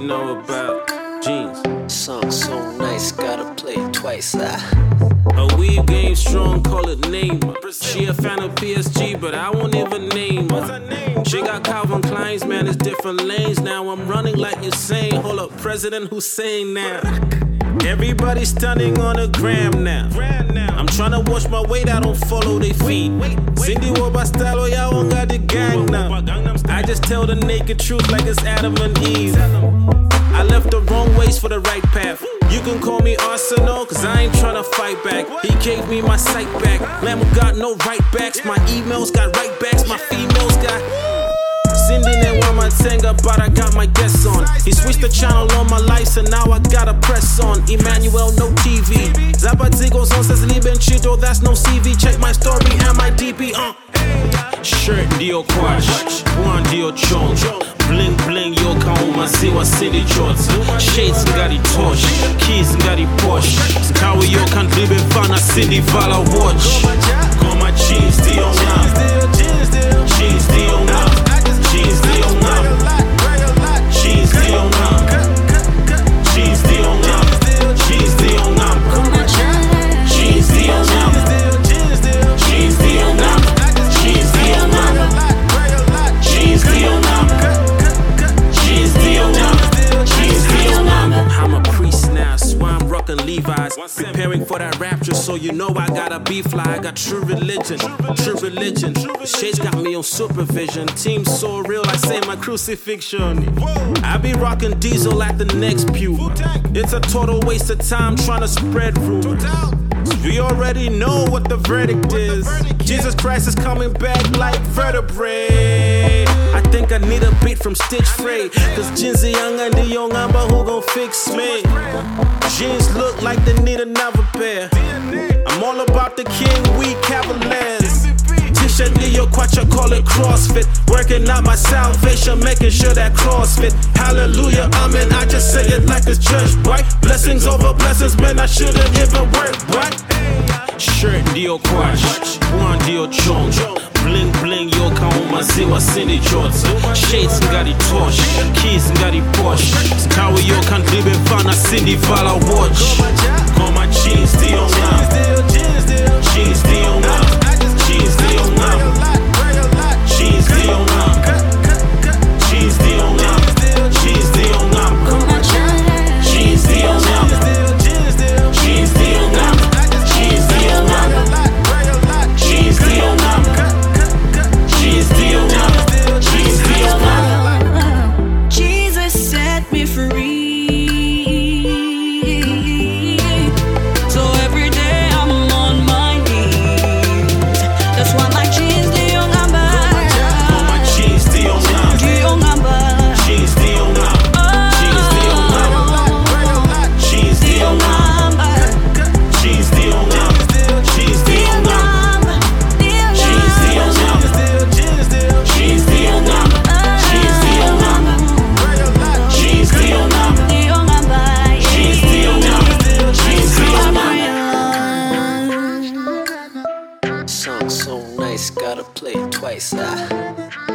know about jeans. Song so nice, gotta play it twice. Ah. A weave game strong, call it name. She a fan of PSG, but I won't even. She got Calvin Klein's, man, it's different lanes. Now I'm running like Usain. Hold up, President Hussein now. Everybody stunning on the gram now. I'm trying to wash my weight, I don't follow they feet. Cindy Woba style, oh y'all won't got the gang now. I just tell the naked truth like it's Adam and Eve. I left the wrong ways for the right path. You can call me Arsenal, cause I ain't tryna fight back. He gave me my sight back. Lamb got no right backs. My emails got right backs. My females got. Cindy and one my tenga, but I got my guests on. He switched the channel on my lights, and now I gotta press on. Emmanuel, no TV. Zapatigos on says Lieben Chido, that's no CV. Check my story and my DP, uh. Shirt ndio kwash, one ndio chong Bling bling yo kauma ziwa city shorts Shades ngari tosh, keys ngari posh Kawi yo kan bibe fana city vala Preparing for that rapture, so you know I gotta be fly. I got true religion, true religion. Shades got me on supervision. Team so real, I say my crucifixion. I be rocking diesel at the next pew. It's a total waste of time trying to spread rumors we already know what the verdict is. Jesus Christ is coming back like vertebrae. I think I need a beat from Stitch Free. Cause Jinzy Young and the Young Amber who gon' fix me. Jeans look like they need another pair. I'm all about the King, we Cavaliers. T-shirt Leo Quattro, call it CrossFit. Working out my salvation, making sure that CrossFit. Hallelujah, amen. I just say it like it's church, right? Blessings over blessings, man. I shouldn't even work, right? Shirt ndio kwash, one ndio chong Bling bling yo maziwa sindichotsa shades ngati keys ngati posh watch. Jeans ndiyong'a jeans ndiyong'a So nice, gotta play it twice. Ah.